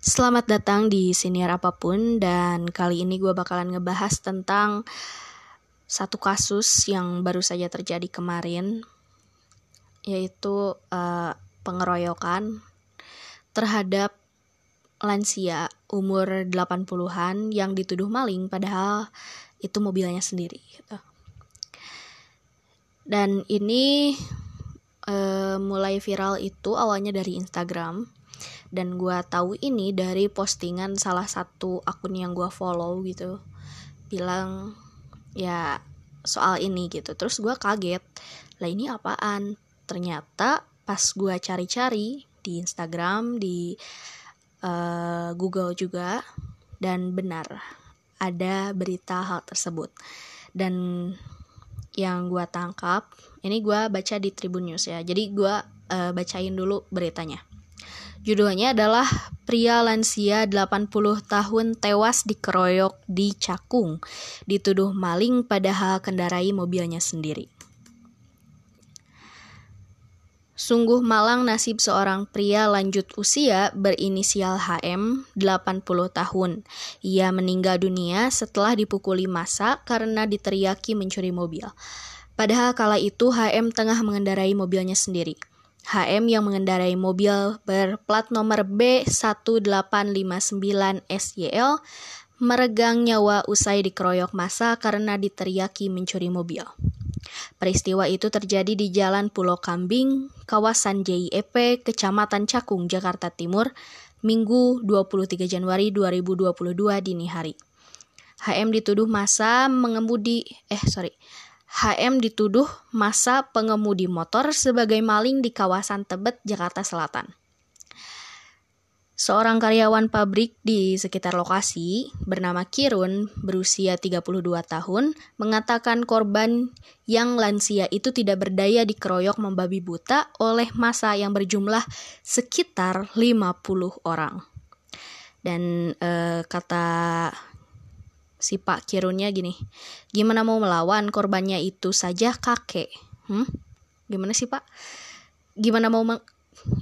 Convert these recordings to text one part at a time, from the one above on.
Selamat datang di senior apa pun dan kali ini gue bakalan ngebahas tentang satu kasus yang baru saja terjadi kemarin yaitu uh, pengeroyokan terhadap lansia umur 80-an yang dituduh maling padahal itu mobilnya sendiri gitu. Dan ini uh, mulai viral itu awalnya dari Instagram dan gue tahu ini dari postingan salah satu akun yang gue follow gitu. Bilang ya soal ini gitu. Terus gue kaget. Lah ini apaan? Ternyata pas gue cari-cari di Instagram di uh, Google juga dan benar ada berita hal tersebut. Dan yang gue tangkap ini gue baca di Tribun News ya. Jadi gue uh, bacain dulu beritanya Judulnya adalah Pria lansia 80 tahun tewas dikeroyok di Cakung, dituduh maling padahal kendarai mobilnya sendiri. Sungguh malang nasib seorang pria lanjut usia berinisial HM 80 tahun. Ia meninggal dunia setelah dipukuli masa karena diteriaki mencuri mobil. Padahal kala itu HM tengah mengendarai mobilnya sendiri. HM yang mengendarai mobil berplat nomor B1859SYL meregang nyawa usai dikeroyok masa karena diteriaki mencuri mobil. Peristiwa itu terjadi di Jalan Pulau Kambing, kawasan JIEP, Kecamatan Cakung, Jakarta Timur, Minggu 23 Januari 2022 dini hari. HM dituduh masa mengemudi eh sorry HM dituduh masa pengemudi motor sebagai maling di kawasan Tebet, Jakarta Selatan. Seorang karyawan pabrik di sekitar lokasi bernama Kirun berusia 32 tahun mengatakan korban yang lansia itu tidak berdaya dikeroyok membabi buta oleh masa yang berjumlah sekitar 50 orang. Dan e, kata si Pak Kirunnya gini, gimana mau melawan korbannya itu saja kakek? Hmm? Gimana sih Pak? Gimana mau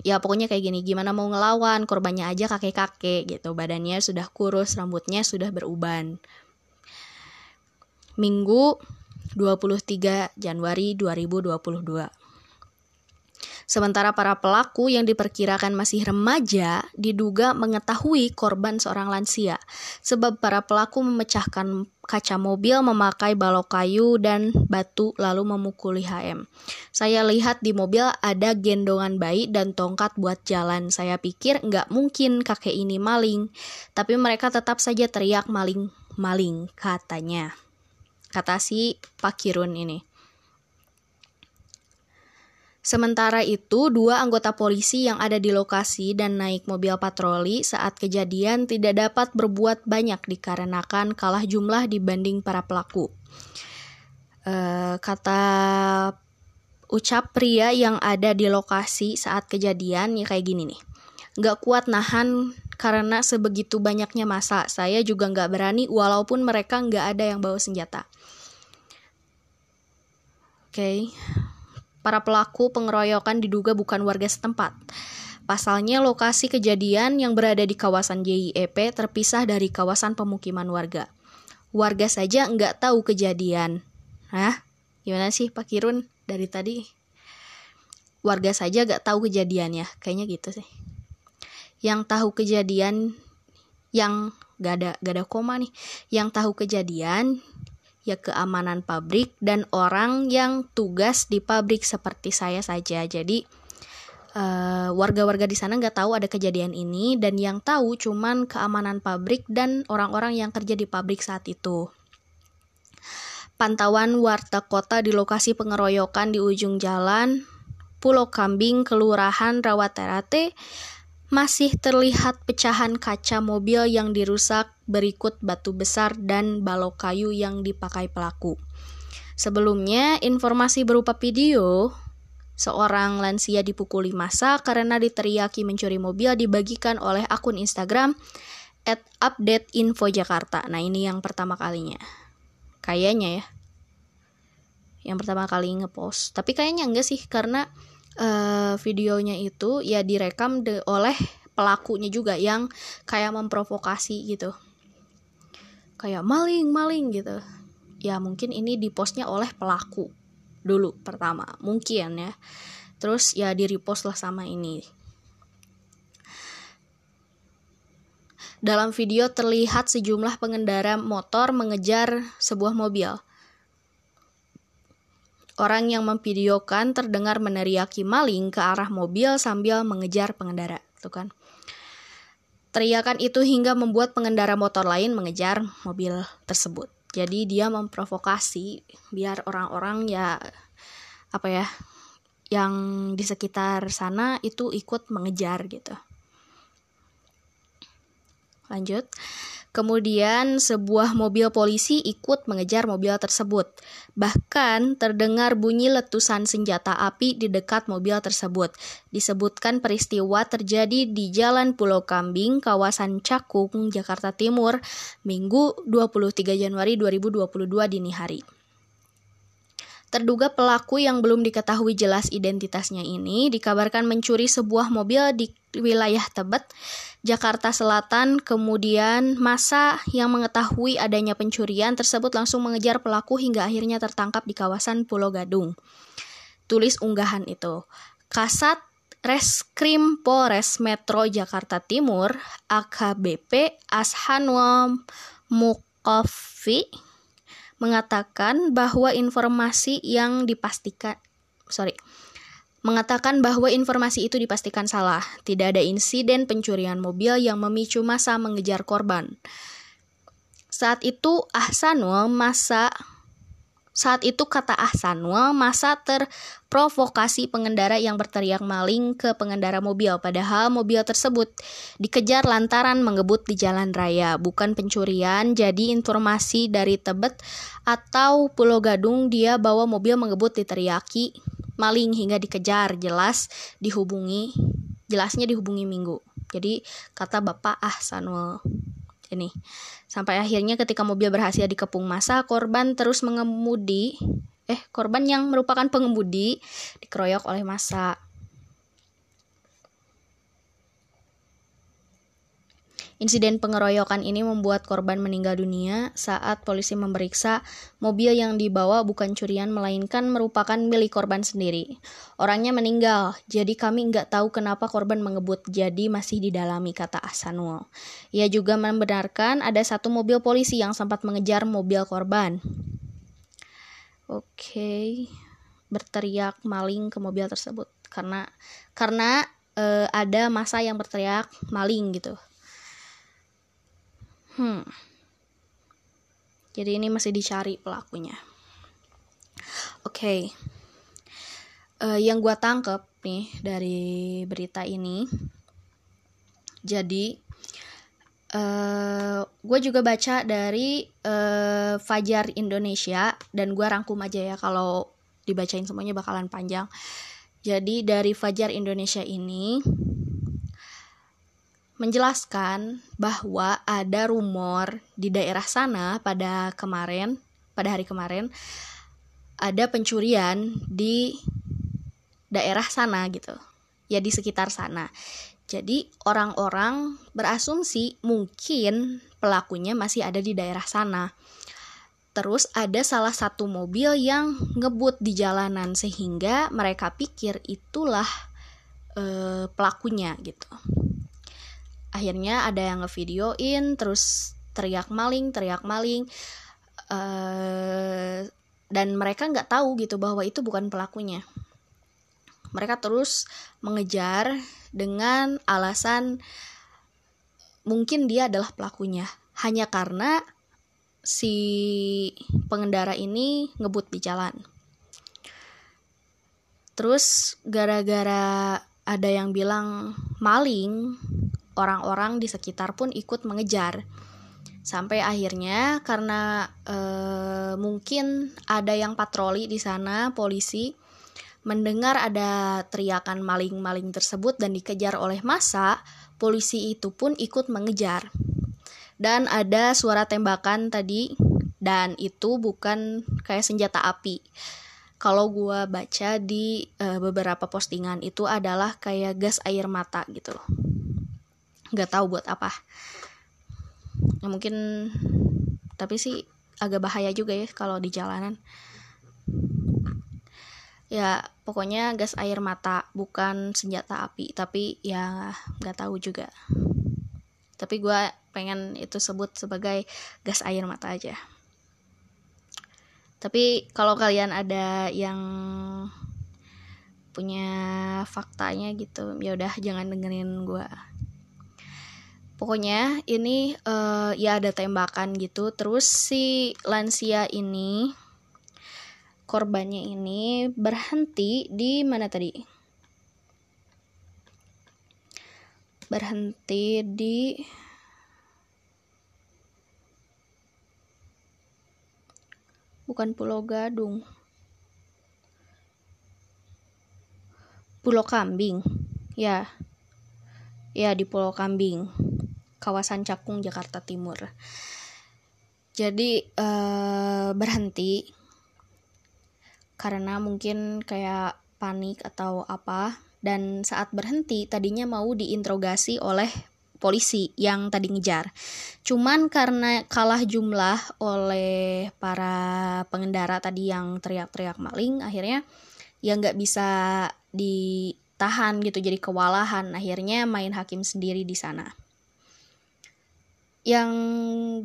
ya pokoknya kayak gini, gimana mau ngelawan korbannya aja kakek-kakek gitu, badannya sudah kurus, rambutnya sudah beruban. Minggu 23 Januari 2022. Sementara para pelaku yang diperkirakan masih remaja diduga mengetahui korban seorang lansia, sebab para pelaku memecahkan kaca mobil memakai balok kayu dan batu lalu memukuli HM. Saya lihat di mobil ada gendongan bayi dan tongkat buat jalan. Saya pikir nggak mungkin kakek ini maling, tapi mereka tetap saja teriak maling, maling katanya. Kata si Pak Kirun ini. Sementara itu, dua anggota polisi yang ada di lokasi dan naik mobil patroli saat kejadian tidak dapat berbuat banyak dikarenakan kalah jumlah dibanding para pelaku. E, kata ucap pria yang ada di lokasi saat kejadian ya kayak gini nih. Gak kuat nahan karena sebegitu banyaknya masa. Saya juga gak berani walaupun mereka gak ada yang bawa senjata. Oke. Okay. Para pelaku pengeroyokan diduga bukan warga setempat. Pasalnya lokasi kejadian yang berada di kawasan JIEP terpisah dari kawasan pemukiman warga. Warga saja nggak tahu kejadian. Hah? Gimana sih Pak Kirun dari tadi? Warga saja nggak tahu kejadiannya. Kayaknya gitu sih. Yang tahu kejadian yang gak ada gak ada koma nih. Yang tahu kejadian ya keamanan pabrik dan orang yang tugas di pabrik seperti saya saja. Jadi warga warga-warga di sana nggak tahu ada kejadian ini dan yang tahu cuman keamanan pabrik dan orang-orang yang kerja di pabrik saat itu. Pantauan warta kota di lokasi pengeroyokan di ujung jalan Pulau Kambing, Kelurahan Rawaterate, masih terlihat pecahan kaca mobil yang dirusak berikut batu besar dan balok kayu yang dipakai pelaku. Sebelumnya, informasi berupa video seorang lansia dipukuli masa karena diteriaki mencuri mobil dibagikan oleh akun Instagram at update info Jakarta. Nah ini yang pertama kalinya. Kayaknya ya. Yang pertama kali ngepost. Tapi kayaknya enggak sih karena uh, videonya itu ya direkam de oleh pelakunya juga yang kayak memprovokasi gitu. Kayak maling maling gitu. Ya mungkin ini dipostnya oleh pelaku dulu pertama mungkin ya. Terus ya di repost lah sama ini. Dalam video terlihat sejumlah pengendara motor mengejar sebuah mobil Orang yang memvideokan terdengar meneriaki maling ke arah mobil sambil mengejar pengendara, tuh kan. Teriakan itu hingga membuat pengendara motor lain mengejar mobil tersebut. Jadi dia memprovokasi biar orang-orang ya apa ya yang di sekitar sana itu ikut mengejar gitu. Lanjut. Kemudian sebuah mobil polisi ikut mengejar mobil tersebut. Bahkan terdengar bunyi letusan senjata api di dekat mobil tersebut. Disebutkan peristiwa terjadi di Jalan Pulau Kambing, kawasan Cakung, Jakarta Timur, Minggu 23 Januari 2022 dini hari. Terduga pelaku yang belum diketahui jelas identitasnya ini dikabarkan mencuri sebuah mobil di wilayah Tebet, Jakarta Selatan. Kemudian masa yang mengetahui adanya pencurian tersebut langsung mengejar pelaku hingga akhirnya tertangkap di kawasan Pulau Gadung. Tulis unggahan itu. Kasat Reskrim Polres Metro Jakarta Timur AKBP Ashanwa Mukofi mengatakan bahwa informasi yang dipastikan sorry mengatakan bahwa informasi itu dipastikan salah. Tidak ada insiden pencurian mobil yang memicu masa mengejar korban. Saat itu Ahsanul masa saat itu kata Ahsanul masa terprovokasi pengendara yang berteriak maling ke pengendara mobil padahal mobil tersebut dikejar lantaran mengebut di jalan raya. Bukan pencurian jadi informasi dari Tebet atau Pulau Gadung dia bawa mobil mengebut diteriaki maling hingga dikejar. Jelas dihubungi jelasnya dihubungi Minggu. Jadi kata Bapak Ahsanul ini Sampai akhirnya ketika mobil berhasil dikepung masa, korban terus mengemudi, eh korban yang merupakan pengemudi dikeroyok oleh masa. Insiden pengeroyokan ini membuat korban meninggal dunia saat polisi memeriksa mobil yang dibawa bukan curian melainkan merupakan milik korban sendiri. Orangnya meninggal, jadi kami nggak tahu kenapa korban mengebut, jadi masih didalami, kata Ahsanul. Ia juga membenarkan ada satu mobil polisi yang sempat mengejar mobil korban. Oke, berteriak maling ke mobil tersebut karena karena e, ada masa yang berteriak maling gitu Hmm. Jadi ini masih dicari pelakunya. Oke. Okay. Uh, eh, yang gue tangkep nih dari berita ini. Jadi uh, eh, gue juga baca dari uh, Fajar Indonesia dan gue rangkum aja ya kalau dibacain semuanya bakalan panjang. Jadi dari Fajar Indonesia ini menjelaskan bahwa ada rumor di daerah sana pada kemarin, pada hari kemarin ada pencurian di daerah sana gitu. Ya di sekitar sana. Jadi orang-orang berasumsi mungkin pelakunya masih ada di daerah sana. Terus ada salah satu mobil yang ngebut di jalanan sehingga mereka pikir itulah e, pelakunya gitu akhirnya ada yang ngevideoin terus teriak maling teriak maling. Uh, dan mereka nggak tahu gitu bahwa itu bukan pelakunya. Mereka terus mengejar dengan alasan mungkin dia adalah pelakunya. Hanya karena si pengendara ini ngebut di jalan. Terus gara-gara ada yang bilang maling orang-orang di sekitar pun ikut mengejar. Sampai akhirnya karena e, mungkin ada yang patroli di sana, polisi mendengar ada teriakan maling-maling tersebut dan dikejar oleh massa, polisi itu pun ikut mengejar. Dan ada suara tembakan tadi dan itu bukan kayak senjata api. Kalau gue baca di e, beberapa postingan itu adalah kayak gas air mata gitu nggak tahu buat apa. Ya mungkin tapi sih agak bahaya juga ya kalau di jalanan. Ya pokoknya gas air mata bukan senjata api tapi ya nggak tahu juga. Tapi gue pengen itu sebut sebagai gas air mata aja. Tapi kalau kalian ada yang punya faktanya gitu ya udah jangan dengerin gue pokoknya ini uh, ya ada tembakan gitu terus si lansia ini korbannya ini berhenti di mana tadi? Berhenti di bukan Pulau Gadung. Pulau Kambing. Ya. Ya di Pulau Kambing. Kawasan Cakung Jakarta Timur. Jadi uh, berhenti karena mungkin kayak panik atau apa dan saat berhenti tadinya mau diinterogasi oleh polisi yang tadi ngejar. Cuman karena kalah jumlah oleh para pengendara tadi yang teriak-teriak maling, akhirnya ya nggak bisa ditahan gitu, jadi kewalahan. Akhirnya main hakim sendiri di sana. Yang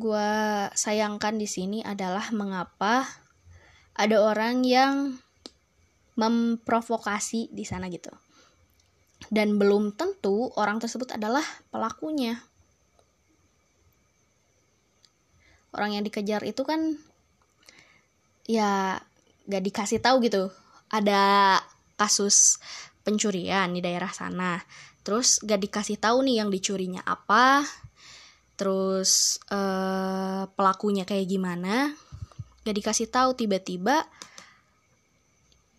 gue sayangkan di sini adalah mengapa ada orang yang memprovokasi di sana gitu. Dan belum tentu orang tersebut adalah pelakunya. Orang yang dikejar itu kan ya gak dikasih tahu gitu. Ada kasus pencurian di daerah sana. Terus gak dikasih tahu nih yang dicurinya apa. Terus eh, pelakunya kayak gimana? Gak dikasih tahu tiba-tiba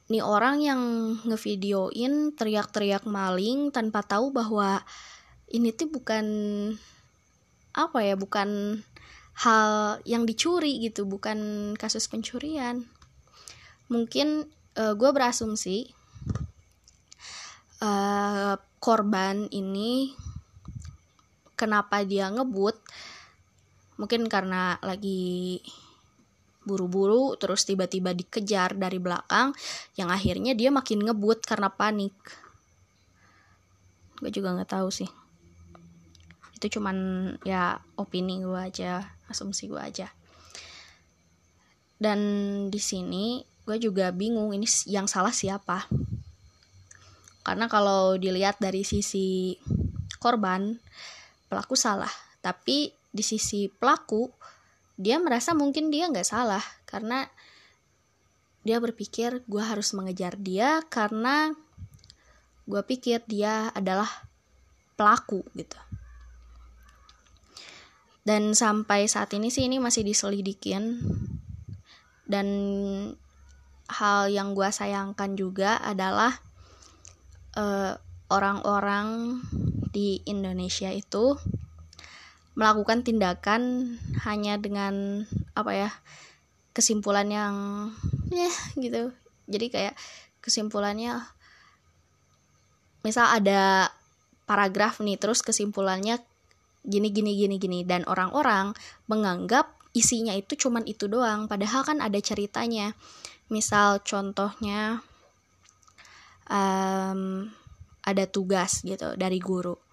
nih orang yang ngevideoin teriak-teriak maling tanpa tahu bahwa ini tuh bukan apa ya bukan hal yang dicuri gitu bukan kasus pencurian. Mungkin uh, gue berasumsi uh, korban ini kenapa dia ngebut? Mungkin karena lagi buru-buru terus tiba-tiba dikejar dari belakang yang akhirnya dia makin ngebut karena panik. Gue juga nggak tahu sih. Itu cuman ya opini gue aja asumsi gue aja. Dan di sini gue juga bingung ini yang salah siapa. Karena kalau dilihat dari sisi korban pelaku salah. Tapi di sisi pelaku dia merasa mungkin dia nggak salah. Karena dia berpikir gue harus mengejar dia karena gue pikir dia adalah pelaku gitu. Dan sampai saat ini sih ini masih diselidikin. Dan hal yang gue sayangkan juga adalah eh, orang-orang di Indonesia itu melakukan tindakan hanya dengan apa ya kesimpulan yang ya gitu. Jadi kayak kesimpulannya misal ada paragraf nih terus kesimpulannya gini gini gini gini dan orang-orang menganggap isinya itu cuman itu doang padahal kan ada ceritanya. Misal contohnya um, ada tugas gitu dari guru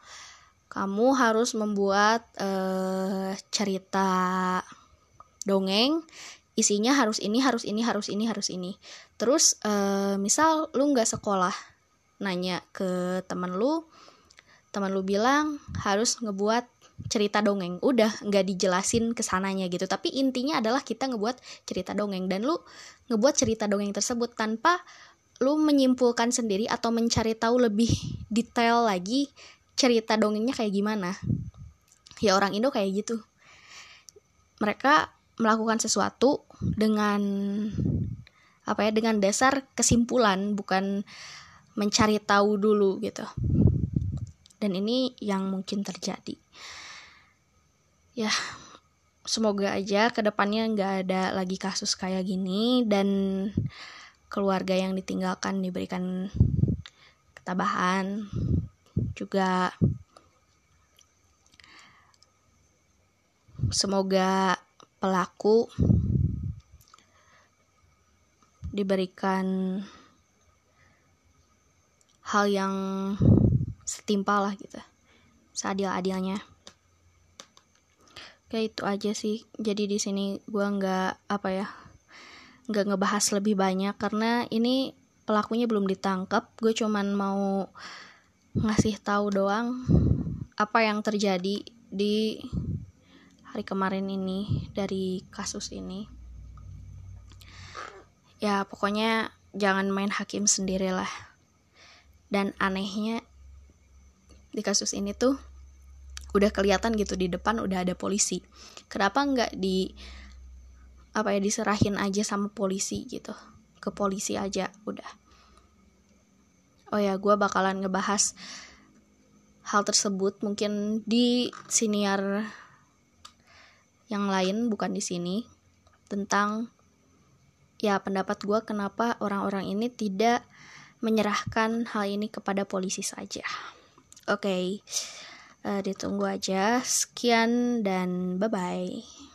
kamu harus membuat uh, cerita dongeng. Isinya harus ini harus ini harus ini harus ini. Terus uh, misal lu nggak sekolah nanya ke temen lu temen lu bilang harus ngebuat cerita dongeng. Udah nggak dijelasin ke sananya gitu. Tapi intinya adalah kita ngebuat cerita dongeng. Dan lu ngebuat cerita dongeng tersebut tanpa lu menyimpulkan sendiri atau mencari tahu lebih detail lagi cerita dongengnya kayak gimana? Ya orang Indo kayak gitu. Mereka melakukan sesuatu dengan apa ya dengan dasar kesimpulan bukan mencari tahu dulu gitu. Dan ini yang mungkin terjadi. Ya semoga aja ke depannya nggak ada lagi kasus kayak gini dan keluarga yang ditinggalkan diberikan ketabahan juga. Semoga pelaku diberikan hal yang setimpal lah gitu. Seadil-adilnya. Kayak itu aja sih. Jadi di sini gue nggak apa ya nggak ngebahas lebih banyak karena ini pelakunya belum ditangkap gue cuman mau ngasih tahu doang apa yang terjadi di hari kemarin ini dari kasus ini. Ya pokoknya jangan main hakim sendirilah. Dan anehnya di kasus ini tuh udah kelihatan gitu di depan udah ada polisi. Kenapa nggak di apa ya diserahin aja sama polisi gitu? Ke polisi aja udah oh ya gue bakalan ngebahas hal tersebut mungkin di siniar yang lain bukan di sini tentang ya pendapat gue kenapa orang-orang ini tidak menyerahkan hal ini kepada polisi saja. Oke, okay. uh, ditunggu aja. Sekian dan bye bye.